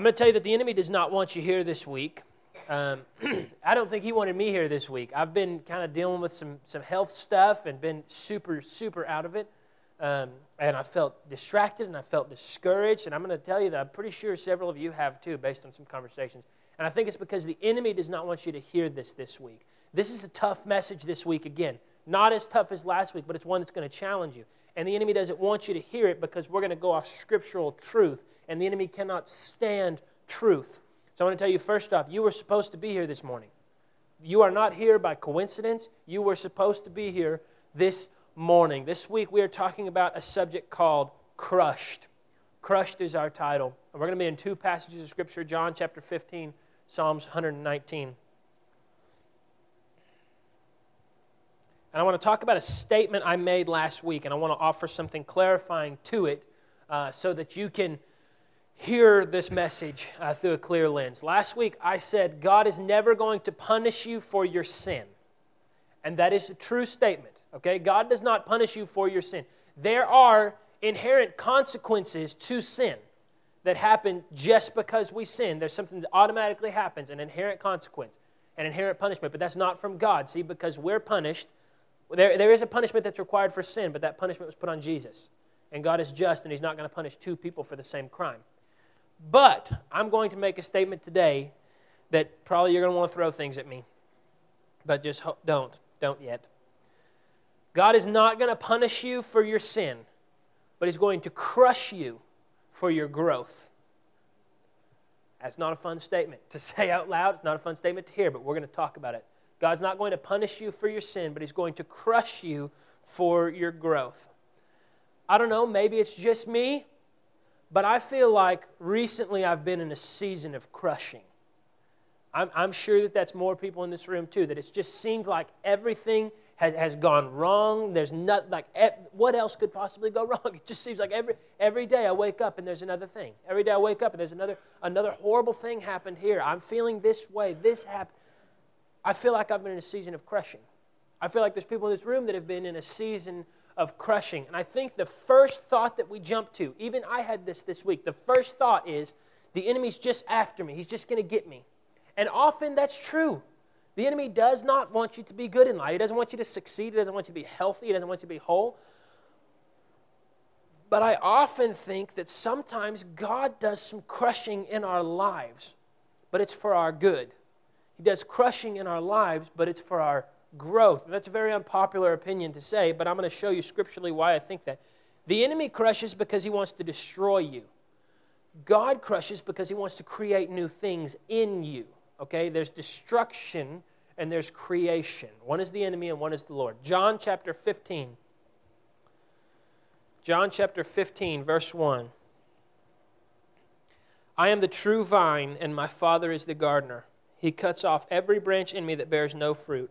I'm going to tell you that the enemy does not want you here this week. Um, I don't think he wanted me here this week. I've been kind of dealing with some, some health stuff and been super, super out of it. Um, and I felt distracted and I felt discouraged. And I'm going to tell you that I'm pretty sure several of you have too, based on some conversations. And I think it's because the enemy does not want you to hear this this week. This is a tough message this week again. Not as tough as last week, but it's one that's going to challenge you. And the enemy doesn't want you to hear it because we're going to go off scriptural truth. And the enemy cannot stand truth. So I want to tell you first off, you were supposed to be here this morning. You are not here by coincidence. You were supposed to be here this morning. This week we are talking about a subject called crushed. Crushed is our title. And we're going to be in two passages of Scripture John chapter 15, Psalms 119. And I want to talk about a statement I made last week, and I want to offer something clarifying to it uh, so that you can hear this message uh, through a clear lens. Last week, I said God is never going to punish you for your sin. And that is a true statement, okay? God does not punish you for your sin. There are inherent consequences to sin that happen just because we sin. There's something that automatically happens, an inherent consequence, an inherent punishment, but that's not from God, see, because we're punished. There, there is a punishment that's required for sin, but that punishment was put on Jesus. And God is just, and He's not going to punish two people for the same crime. But I'm going to make a statement today that probably you're going to want to throw things at me. But just don't. Don't yet. God is not going to punish you for your sin, but He's going to crush you for your growth. That's not a fun statement to say out loud. It's not a fun statement to hear, but we're going to talk about it. God's not going to punish you for your sin, but He's going to crush you for your growth. I don't know, maybe it's just me, but I feel like recently I've been in a season of crushing. I'm, I'm, sure that that's more people in this room too, that it's just seemed like everything has, has gone wrong. There's not, like, what else could possibly go wrong? It just seems like every, every day I wake up and there's another thing. Every day I wake up and there's another, another horrible thing happened here. I'm feeling this way. This happened. I feel like I've been in a season of crushing. I feel like there's people in this room that have been in a season of crushing. And I think the first thought that we jump to, even I had this this week, the first thought is the enemy's just after me. He's just going to get me. And often that's true. The enemy does not want you to be good in life. He doesn't want you to succeed. He doesn't want you to be healthy. He doesn't want you to be whole. But I often think that sometimes God does some crushing in our lives, but it's for our good. He does crushing in our lives, but it's for our growth. That's a very unpopular opinion to say, but I'm going to show you scripturally why I think that. The enemy crushes because he wants to destroy you. God crushes because he wants to create new things in you. Okay? There's destruction and there's creation. One is the enemy and one is the Lord. John chapter 15. John chapter 15, verse 1. I am the true vine, and my Father is the gardener. He cuts off every branch in me that bears no fruit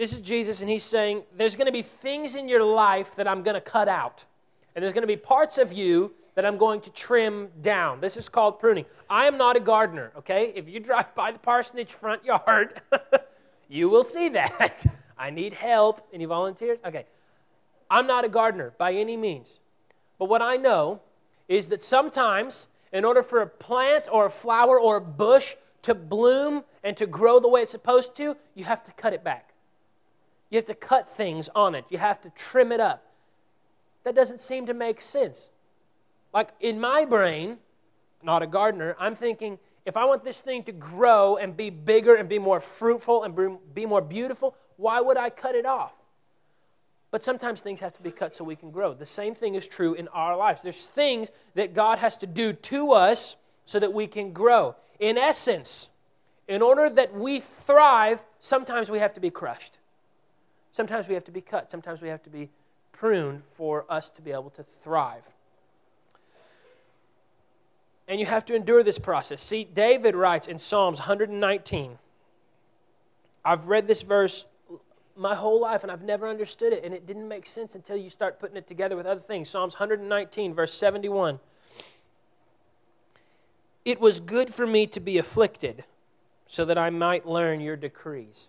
This is Jesus, and he's saying, There's going to be things in your life that I'm going to cut out. And there's going to be parts of you that I'm going to trim down. This is called pruning. I am not a gardener, okay? If you drive by the parsonage front yard, you will see that. I need help. Any volunteers? Okay. I'm not a gardener by any means. But what I know is that sometimes, in order for a plant or a flower or a bush to bloom and to grow the way it's supposed to, you have to cut it back. You have to cut things on it, you have to trim it up. That doesn't seem to make sense. Like in my brain, not a gardener, I'm thinking if I want this thing to grow and be bigger and be more fruitful and be more beautiful, why would I cut it off? But sometimes things have to be cut so we can grow. The same thing is true in our lives. There's things that God has to do to us so that we can grow. In essence, in order that we thrive, sometimes we have to be crushed. Sometimes we have to be cut, sometimes we have to be pruned for us to be able to thrive. And you have to endure this process. See, David writes in Psalms 119, I've read this verse my whole life and I've never understood it, and it didn't make sense until you start putting it together with other things. Psalms 119, verse 71. It was good for me to be afflicted so that I might learn your decrees.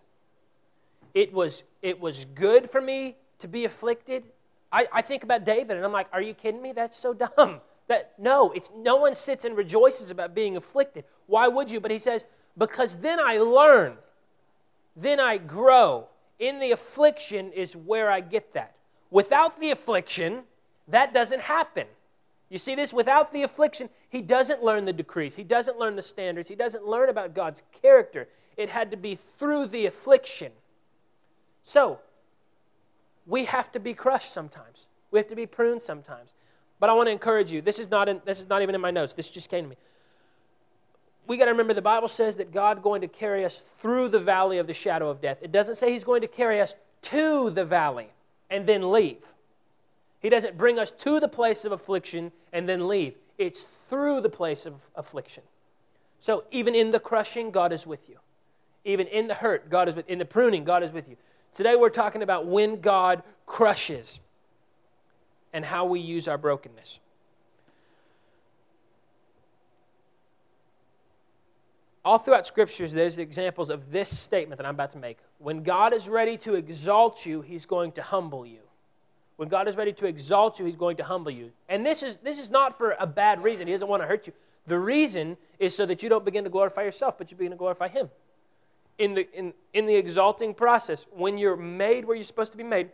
It was, it was good for me to be afflicted. I, I think about David and I'm like, are you kidding me? That's so dumb. That no, it's no one sits and rejoices about being afflicted. Why would you? But he says, because then I learn, then I grow. In the affliction is where I get that. Without the affliction, that doesn't happen. You see this? Without the affliction, he doesn't learn the decrees. He doesn't learn the standards. He doesn't learn about God's character. It had to be through the affliction. So, we have to be crushed sometimes. We have to be pruned sometimes. But I want to encourage you. This is not, in, this is not even in my notes. This just came to me. We got to remember the Bible says that God going to carry us through the valley of the shadow of death. It doesn't say He's going to carry us to the valley and then leave. He doesn't bring us to the place of affliction and then leave. It's through the place of affliction. So even in the crushing, God is with you. Even in the hurt, God is with in the pruning, God is with you. Today we're talking about when God crushes and how we use our brokenness. All throughout scriptures, there's examples of this statement that I'm about to make. When God is ready to exalt you, he's going to humble you. When God is ready to exalt you, He's going to humble you. And this is, this is not for a bad reason. He doesn't want to hurt you. The reason is so that you don't begin to glorify yourself, but you begin to glorify Him. In the, in, in the exalting process, when you're made where you're supposed to be made,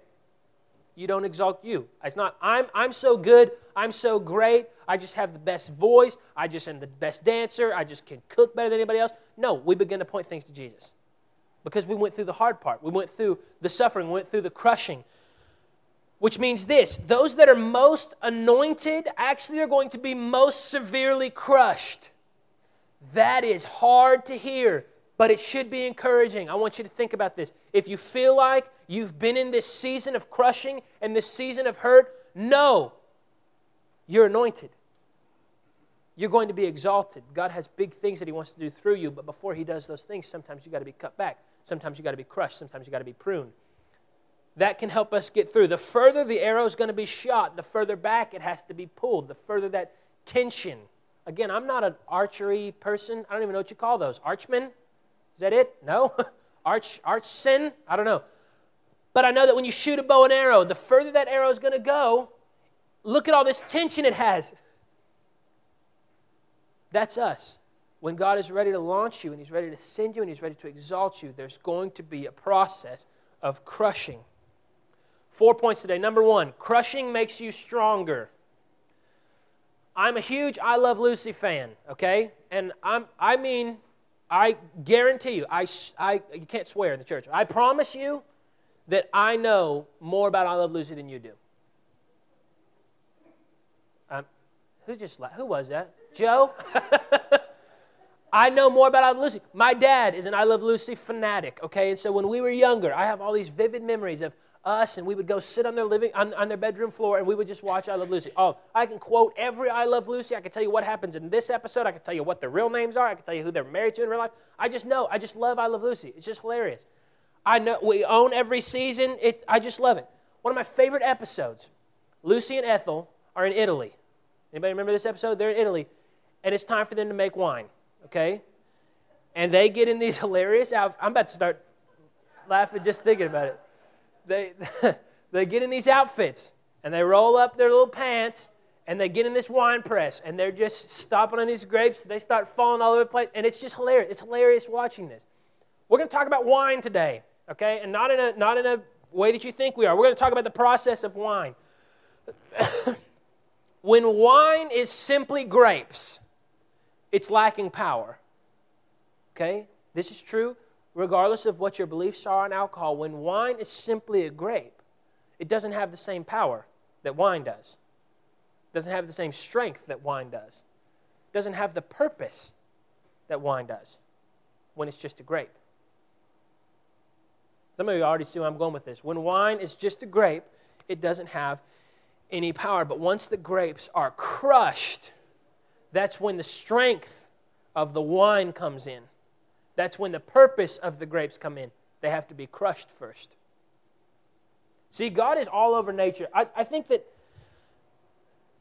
you don't exalt you. It's not, I'm, I'm so good, I'm so great, I just have the best voice, I just am the best dancer, I just can cook better than anybody else. No, we begin to point things to Jesus. Because we went through the hard part, we went through the suffering, we went through the crushing, which means this those that are most anointed actually are going to be most severely crushed. That is hard to hear, but it should be encouraging. I want you to think about this. If you feel like you've been in this season of crushing and this season of hurt, no, you're anointed. You're going to be exalted. God has big things that He wants to do through you, but before He does those things, sometimes you got to be cut back. Sometimes you got to be crushed. Sometimes you got to be pruned that can help us get through. The further the arrow is going to be shot, the further back it has to be pulled, the further that tension. Again, I'm not an archery person. I don't even know what you call those. Archman? Is that it? No? Arch arch sin? I don't know. But I know that when you shoot a bow and arrow, the further that arrow is going to go, look at all this tension it has. That's us. When God is ready to launch you and He's ready to send you and He's ready to exalt you, there's going to be a process of crushing. Four points today. Number one, crushing makes you stronger. I'm a huge I Love Lucy fan, okay? And I'm, I mean, I guarantee you, I, I, you can't swear in the church. I promise you that I know more about I Love Lucy than you do. Um, who just who was that? Joe? I know more about I Love Lucy. My dad is an I Love Lucy fanatic, okay? And so when we were younger, I have all these vivid memories of us and we would go sit on their living on, on, their bedroom floor and we would just watch I Love Lucy. Oh, I can quote every I Love Lucy. I can tell you what happens in this episode. I can tell you what their real names are. I can tell you who they're married to in real life. I just know. I just love I Love Lucy. It's just hilarious. I know we own every season. It, I just love it. One of my favorite episodes. Lucy and Ethel are in Italy. Anybody remember this episode? They're in Italy, and it's time for them to make wine. Okay, and they get in these hilarious outfits. I'm about to start laughing just thinking about it they, they get in these outfits and they roll up their little pants and they get in this wine press and they're just stomping on these grapes. They start falling all over the place. And it's just hilarious. It's hilarious watching this. We're going to talk about wine today, okay? And not in a, not in a way that you think we are. We're going to talk about the process of wine. when wine is simply grapes, it's lacking power. Okay? This is true regardless of what your beliefs are on alcohol, when wine is simply a grape, it doesn't have the same power that wine does. It doesn't have the same strength that wine does. It doesn't have the purpose that wine does when it's just a grape. Some of you already see where I'm going with this. When wine is just a grape, it doesn't have any power. But once the grapes are crushed, that's when the strength of the wine comes in. That's when the purpose of the grapes come in. they have to be crushed first. See, God is all over nature. I, I think that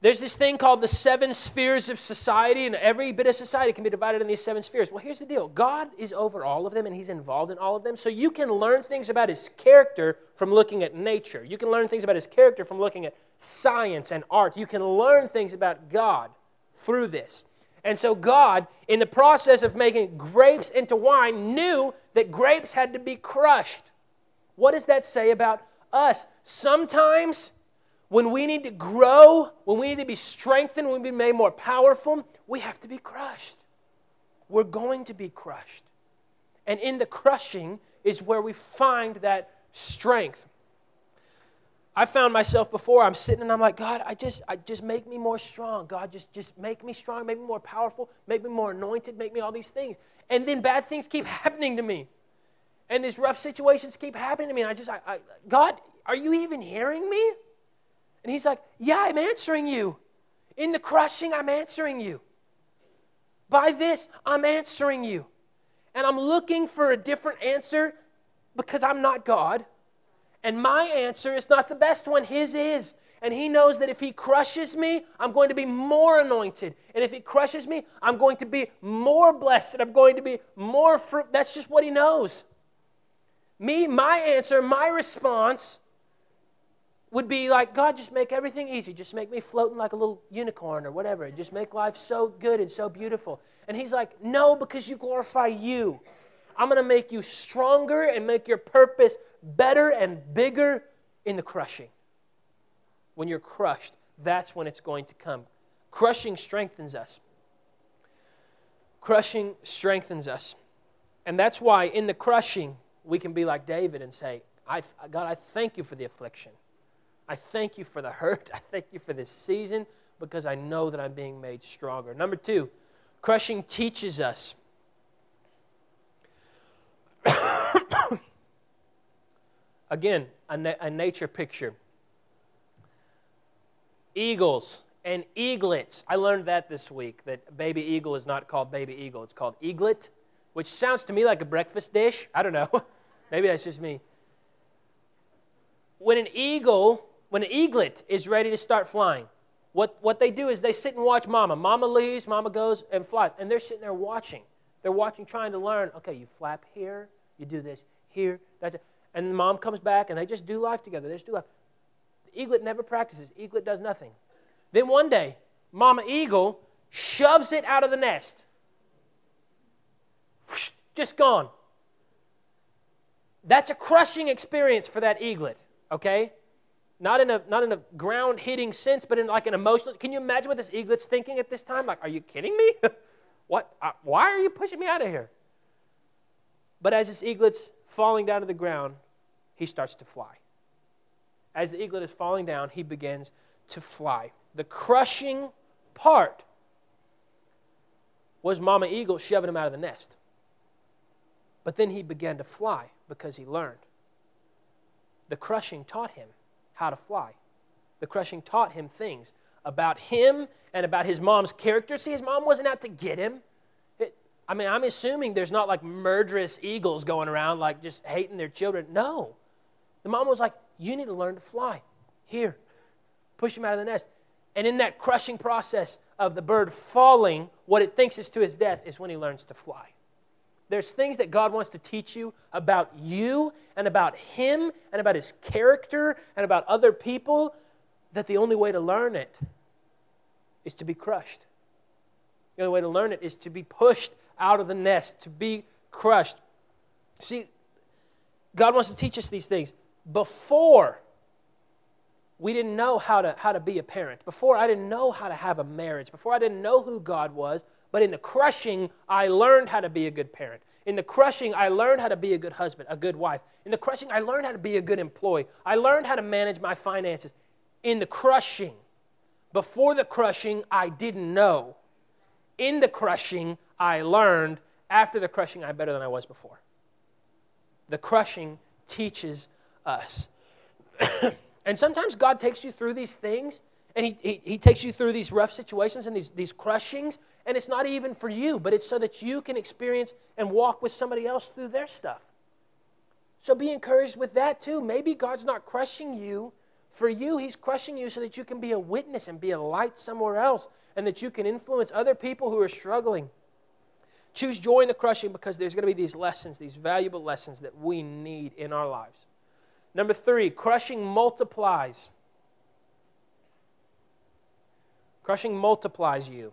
there's this thing called the seven spheres of society, and every bit of society can be divided in these seven spheres. Well, here's the deal God is over all of them, and He's involved in all of them. So you can learn things about His character from looking at nature. You can learn things about His character from looking at science and art. You can learn things about God through this. And so, God, in the process of making grapes into wine, knew that grapes had to be crushed. What does that say about us? Sometimes when we need to grow, when we need to be strengthened, when we need to be made more powerful, we have to be crushed. We're going to be crushed. And in the crushing is where we find that strength. I found myself before, I'm sitting and I'm like, God, I just, I just make me more strong. God, just, just make me strong, make me more powerful, make me more anointed, make me all these things. And then bad things keep happening to me. And these rough situations keep happening to me. And I just, I, I, God, are you even hearing me? And he's like, Yeah, I'm answering you. In the crushing, I'm answering you. By this, I'm answering you. And I'm looking for a different answer because I'm not God. And my answer is not the best one, His is. And He knows that if He crushes me, I'm going to be more anointed. And if He crushes me, I'm going to be more blessed. and I'm going to be more fruit. That's just what He knows. Me, my answer, my response would be like, God, just make everything easy. Just make me floating like a little unicorn or whatever. Just make life so good and so beautiful. And he's like, No, because you glorify you. I'm going to make you stronger and make your purpose better and bigger in the crushing. When you're crushed, that's when it's going to come. Crushing strengthens us. Crushing strengthens us. And that's why in the crushing, we can be like David and say, I, God, I thank you for the affliction. I thank you for the hurt. I thank you for this season because I know that I'm being made stronger. Number two, crushing teaches us. Again, a, na- a, nature picture. Eagles and eaglets. I learned that this week that baby eagle is not called baby eagle, it's called eaglet, which sounds to me like a breakfast dish. I don't know. Maybe that's just me. When an eagle when an eaglet is ready to start flying, what, what they do is they sit and watch mama. Mama leaves, mama goes and flies. And they're sitting there watching. They're watching, trying to learn. Okay, you flap here, you do this here, that's it. And mom comes back and they just do life together. They just do life. The eaglet never practices, eaglet does nothing. Then one day, mama eagle shoves it out of the nest. Just gone. That's a crushing experience for that eaglet, okay? Not in a not in a ground hitting sense, but in like an emotional. Can you imagine what this eaglet's thinking at this time? Like, are you kidding me? what? Uh, why are you pushing me out of here? But as this eaglet's falling down to the ground, he starts to fly. As the eaglet is falling down, he begins to fly. The crushing part was Mama Eagle shoving him out of the nest. But then he began to fly because he learned. The crushing taught him how to fly. The crushing taught him things about him and about his mom's character. See, his mom wasn't out to get him. It, I mean, I'm assuming there's not like murderous eagles going around like just hating their children. No. The mom was like, You need to learn to fly. Here, push him out of the nest. And in that crushing process of the bird falling, what it thinks is to his death is when he learns to fly. There's things that God wants to teach you about you and about Him and about His character and about other people that the only way to learn it is to be crushed. The only way to learn it is to be pushed out of the nest, to be crushed. See, God wants to teach us these things before we didn't know how to, how to be a parent. Before I didn't know how to have a marriage. Before I didn't know who God was. But in the crushing, I learned how to be a good parent. In the crushing, I learned how to be a good husband, a good wife. In the crushing, I learned how to be a good employee. I learned how to manage my finances. In the crushing, before the crushing, I didn't know. In the crushing, I learned. After the crushing, I'm better than I was before. The crushing teaches us. and sometimes God takes you through these things, and he, he, he takes you through these rough situations and these, these crushings, and it's not even for you, but it's so that you can experience and walk with somebody else through their stuff. So be encouraged with that too. Maybe God's not crushing you for you, He's crushing you so that you can be a witness and be a light somewhere else and that you can influence other people who are struggling. Choose joy in the crushing because there's going to be these lessons, these valuable lessons that we need in our lives. Number three, crushing multiplies. Crushing multiplies you.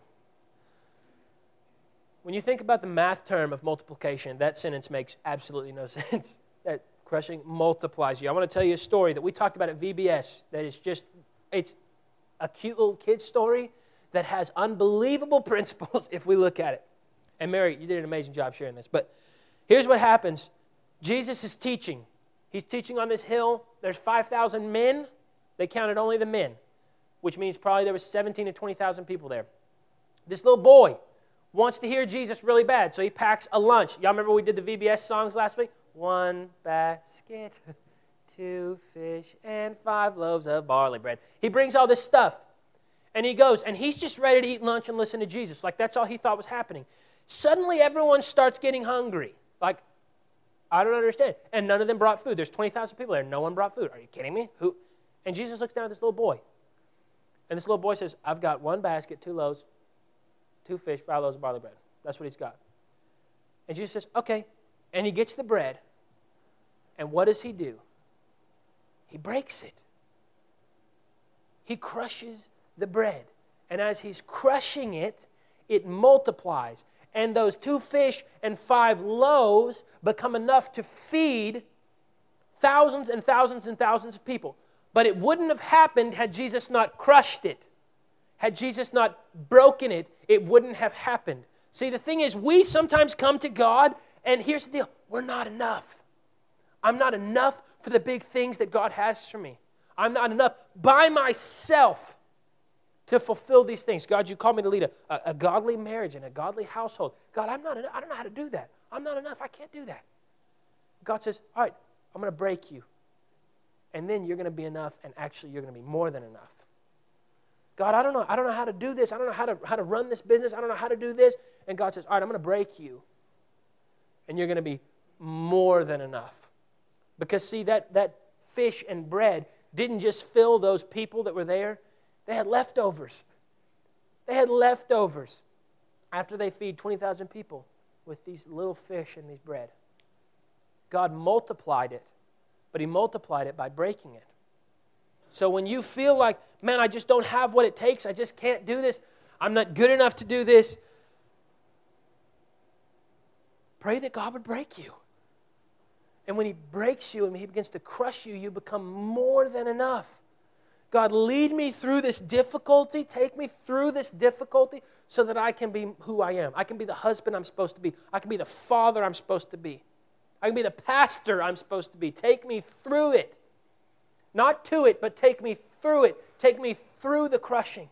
When you think about the math term of multiplication, that sentence makes absolutely no sense. that crushing multiplies you. I want to tell you a story that we talked about at VBS that is just, it's a cute little kid story that has unbelievable principles if we look at it. And Mary, you did an amazing job sharing this. But here's what happens Jesus is teaching. He's teaching on this hill. There's 5,000 men. They counted only the men, which means probably there was 17 to 20,000 people there. This little boy wants to hear Jesus really bad, so he packs a lunch. Y'all remember we did the VBS songs last week? One basket, two fish, and five loaves of barley bread. He brings all this stuff. And he goes, and he's just ready to eat lunch and listen to Jesus. Like that's all he thought was happening. Suddenly everyone starts getting hungry. Like, I don't understand. And none of them brought food. There's 20,000 people there. No one brought food. Are you kidding me? Who? And Jesus looks down at this little boy. And this little boy says, I've got one basket, two loaves, two fish, five loaves of barley bread. That's what he's got. And Jesus says, okay. And he gets the bread. And what does he do? He breaks it. He crushes the bread. And as he's crushing it, it multiplies. And those two fish and five loaves become enough to feed thousands and thousands and thousands of people. But it wouldn't have happened had Jesus not crushed it. Had Jesus not broken it, it wouldn't have happened. See, the thing is, we sometimes come to God, and here's the deal we're not enough. I'm not enough for the big things that God has for me. I'm not enough by myself to fulfill these things. God, you call me to lead a, a, a, godly marriage and a godly household. God, I'm not, I don't know how to do that. I'm not enough. I can't do that. God says, All right, I'm going to break you. And then you're going to be enough, and actually, you're going to be more than enough. God, I don't know. I don't know how to do this. I don't know how to, how to run this business. I don't know how to do this. And God says, All right, I'm going to break you. And you're going to be more than enough. Because, see, that, that fish and bread didn't just fill those people that were there, they had leftovers. They had leftovers after they feed 20,000 people with these little fish and these bread. God multiplied it, but He multiplied it by breaking it. So when you feel like, man, I just don't have what it takes, I just can't do this, I'm not good enough to do this, pray that God would break you. And when He breaks you and He begins to crush you, you become more than enough. God, lead me through this difficulty. Take me through this difficulty so that I can be who I am. I can be the husband I'm supposed to be. I can be the father I'm supposed to be. I can be the pastor I'm supposed to be. Take me through it. Not to it, but take me through it. Take me through the crushing.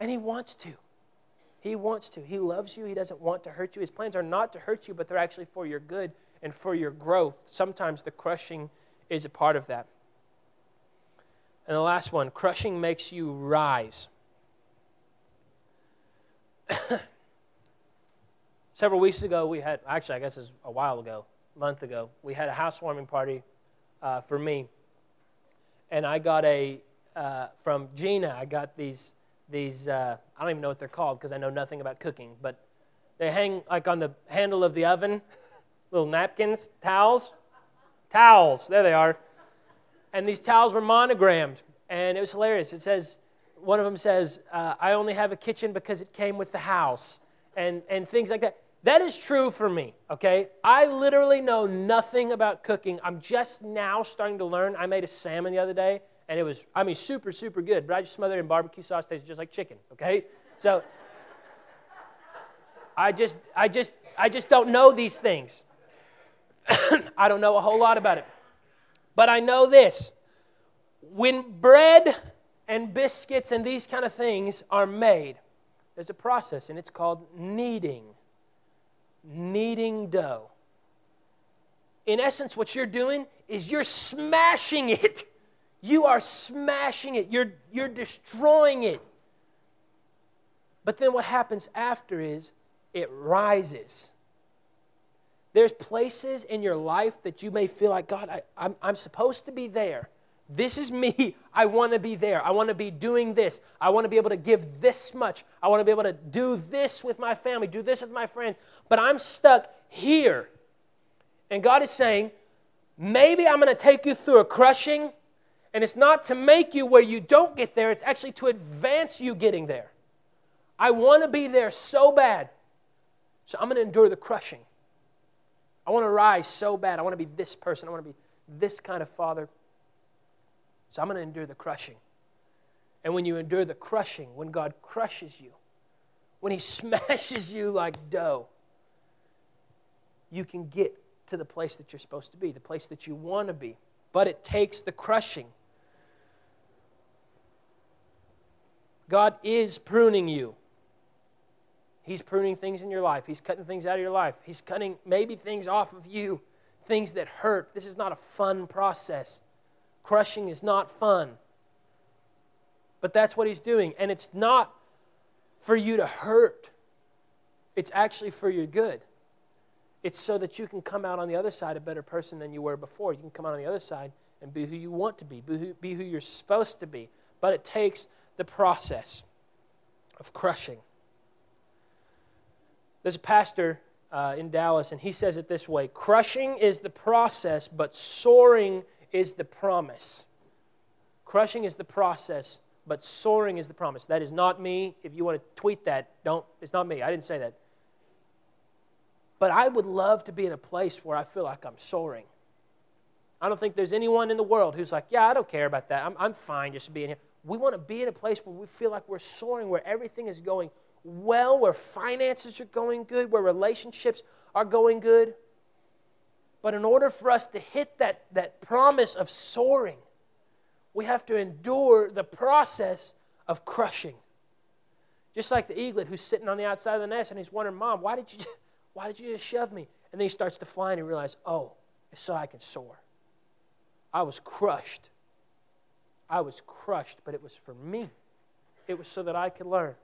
And He wants to. He wants to. He loves you. He doesn't want to hurt you. His plans are not to hurt you, but they're actually for your good and for your growth. Sometimes the crushing is a part of that. And the last one crushing makes you rise. Several weeks ago, we had, actually, I guess it's a while ago, a month ago, we had a housewarming party uh, for me. And I got a, uh, from Gina, I got these, these uh, I don't even know what they're called because I know nothing about cooking, but they hang like on the handle of the oven, little napkins, towels. Towels, there they are and these towels were monogrammed, and it was hilarious. It says, one of them says, uh, I only have a kitchen because it came with the house, and, and things like that. That is true for me, okay? I literally know nothing about cooking. I'm just now starting to learn. I made a salmon the other day, and it was, I mean, super, super good, but I just smothered it in barbecue sauce, tastes just like chicken, okay? So, I just, I just, I just don't know these things. I don't know a whole lot about it. But I know this when bread and biscuits and these kind of things are made, there's a process, and it's called kneading. Kneading dough. In essence, what you're doing is you're smashing it. You are smashing it. You're, you're destroying it. But then what happens after is it rises There's places in your life that you may feel like, God, I, I'm, I'm supposed to be there. This is me. I want to be there. I want to be doing this. I want to be able to give this much. I want to be able to do this with my family, do this with my friends. But I'm stuck here. And God is saying, maybe I'm going to take you through a crushing, and it's not to make you where you don't get there, it's actually to advance you getting there. I want to be there so bad. So I'm going to endure the crushing. I want to rise so bad. I want to be this person. I want to be this kind of father. So I'm going to endure the crushing. And when you endure the crushing, when God crushes you, when He smashes you like dough, you can get to the place that you're supposed to be, the place that you want to be. But it takes the crushing. God is pruning you. He's pruning things in your life. He's cutting things out of your life. He's cutting maybe things off of you, things that hurt. This is not a fun process. Crushing is not fun. But that's what he's doing. And it's not for you to hurt, it's actually for your good. It's so that you can come out on the other side a better person than you were before. You can come out on the other side and be who you want to be, be who, be who you're supposed to be. But it takes the process of crushing. There's a pastor uh, in Dallas, and he says it this way Crushing is the process, but soaring is the promise. Crushing is the process, but soaring is the promise. That is not me. If you want to tweet that, don't. It's not me. I didn't say that. But I would love to be in a place where I feel like I'm soaring. I don't think there's anyone in the world who's like, yeah, I don't care about that. I'm, I'm fine just being here. We want to be in a place where we feel like we're soaring, where everything is going well, where finances are going good, where relationships are going good. But in order for us to hit that, that promise of soaring, we have to endure the process of crushing. Just like the eaglet who's sitting on the outside of the nest and he's wondering, Mom, why did you just, why did you just shove me? And then he starts to fly and he realizes, oh, it's so I can soar. I was crushed. I was crushed, but it was for me. It was so that I could learn.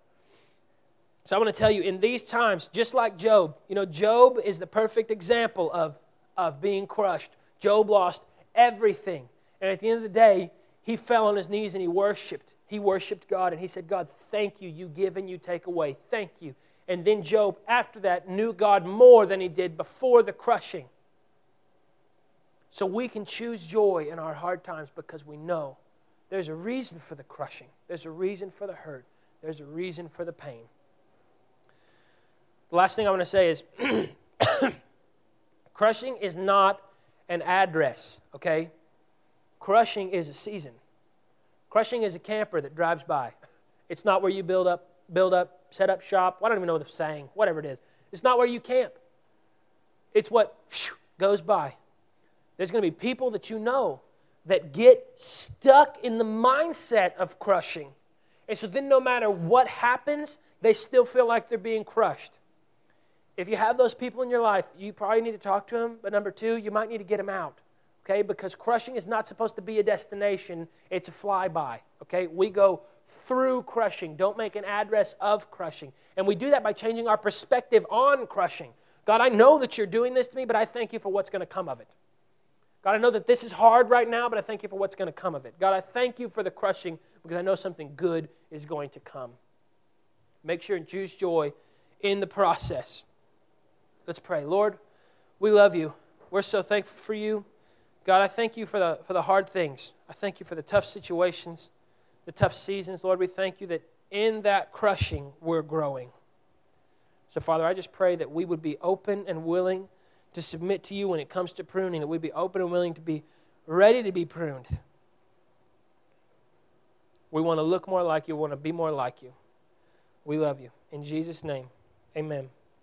So I want to tell you, in these times, just like Job, you know, Job is the perfect example of, of being crushed. Job lost everything. And at the end of the day, he fell on his knees and he worshiped. He worshiped God and he said, God, thank you. You give and you take away. Thank you. And then Job, after that, knew God more than he did before the crushing. So we can choose joy in our hard times because we know there's a reason for the crushing, there's a reason for the hurt, there's a reason for the pain. Last thing I want to say is crushing is not an address, okay? Crushing is a season. Crushing is a camper that drives by. It's not where you build up, build up, set up shop. I don't even know the saying, whatever it is. It's not where you camp. It's what goes by. There's going to be people that you know that get stuck in the mindset of crushing. And so then, no matter what happens, they still feel like they're being crushed. If you have those people in your life, you probably need to talk to them. But number two, you might need to get them out, okay? Because crushing is not supposed to be a destination, it's a flyby, okay? We go through crushing. Don't make an address of crushing. And we do that by changing our perspective on crushing. God, I know that you're doing this to me, but I thank you for what's going to come of it. God, I know that this is hard right now, but I thank you for what's going to come of it. God, I thank you for the crushing because I know something good is going to come. Make sure and choose joy in the process. Let's pray. Lord, we love you. We're so thankful for you. God, I thank you for the, for the hard things. I thank you for the tough situations, the tough seasons. Lord, we thank you that in that crushing, we're growing. So, Father, I just pray that we would be open and willing to submit to you when it comes to pruning, that we'd be open and willing to be ready to be pruned. We want to look more like you, we want to be more like you. We love you. In Jesus' name, amen.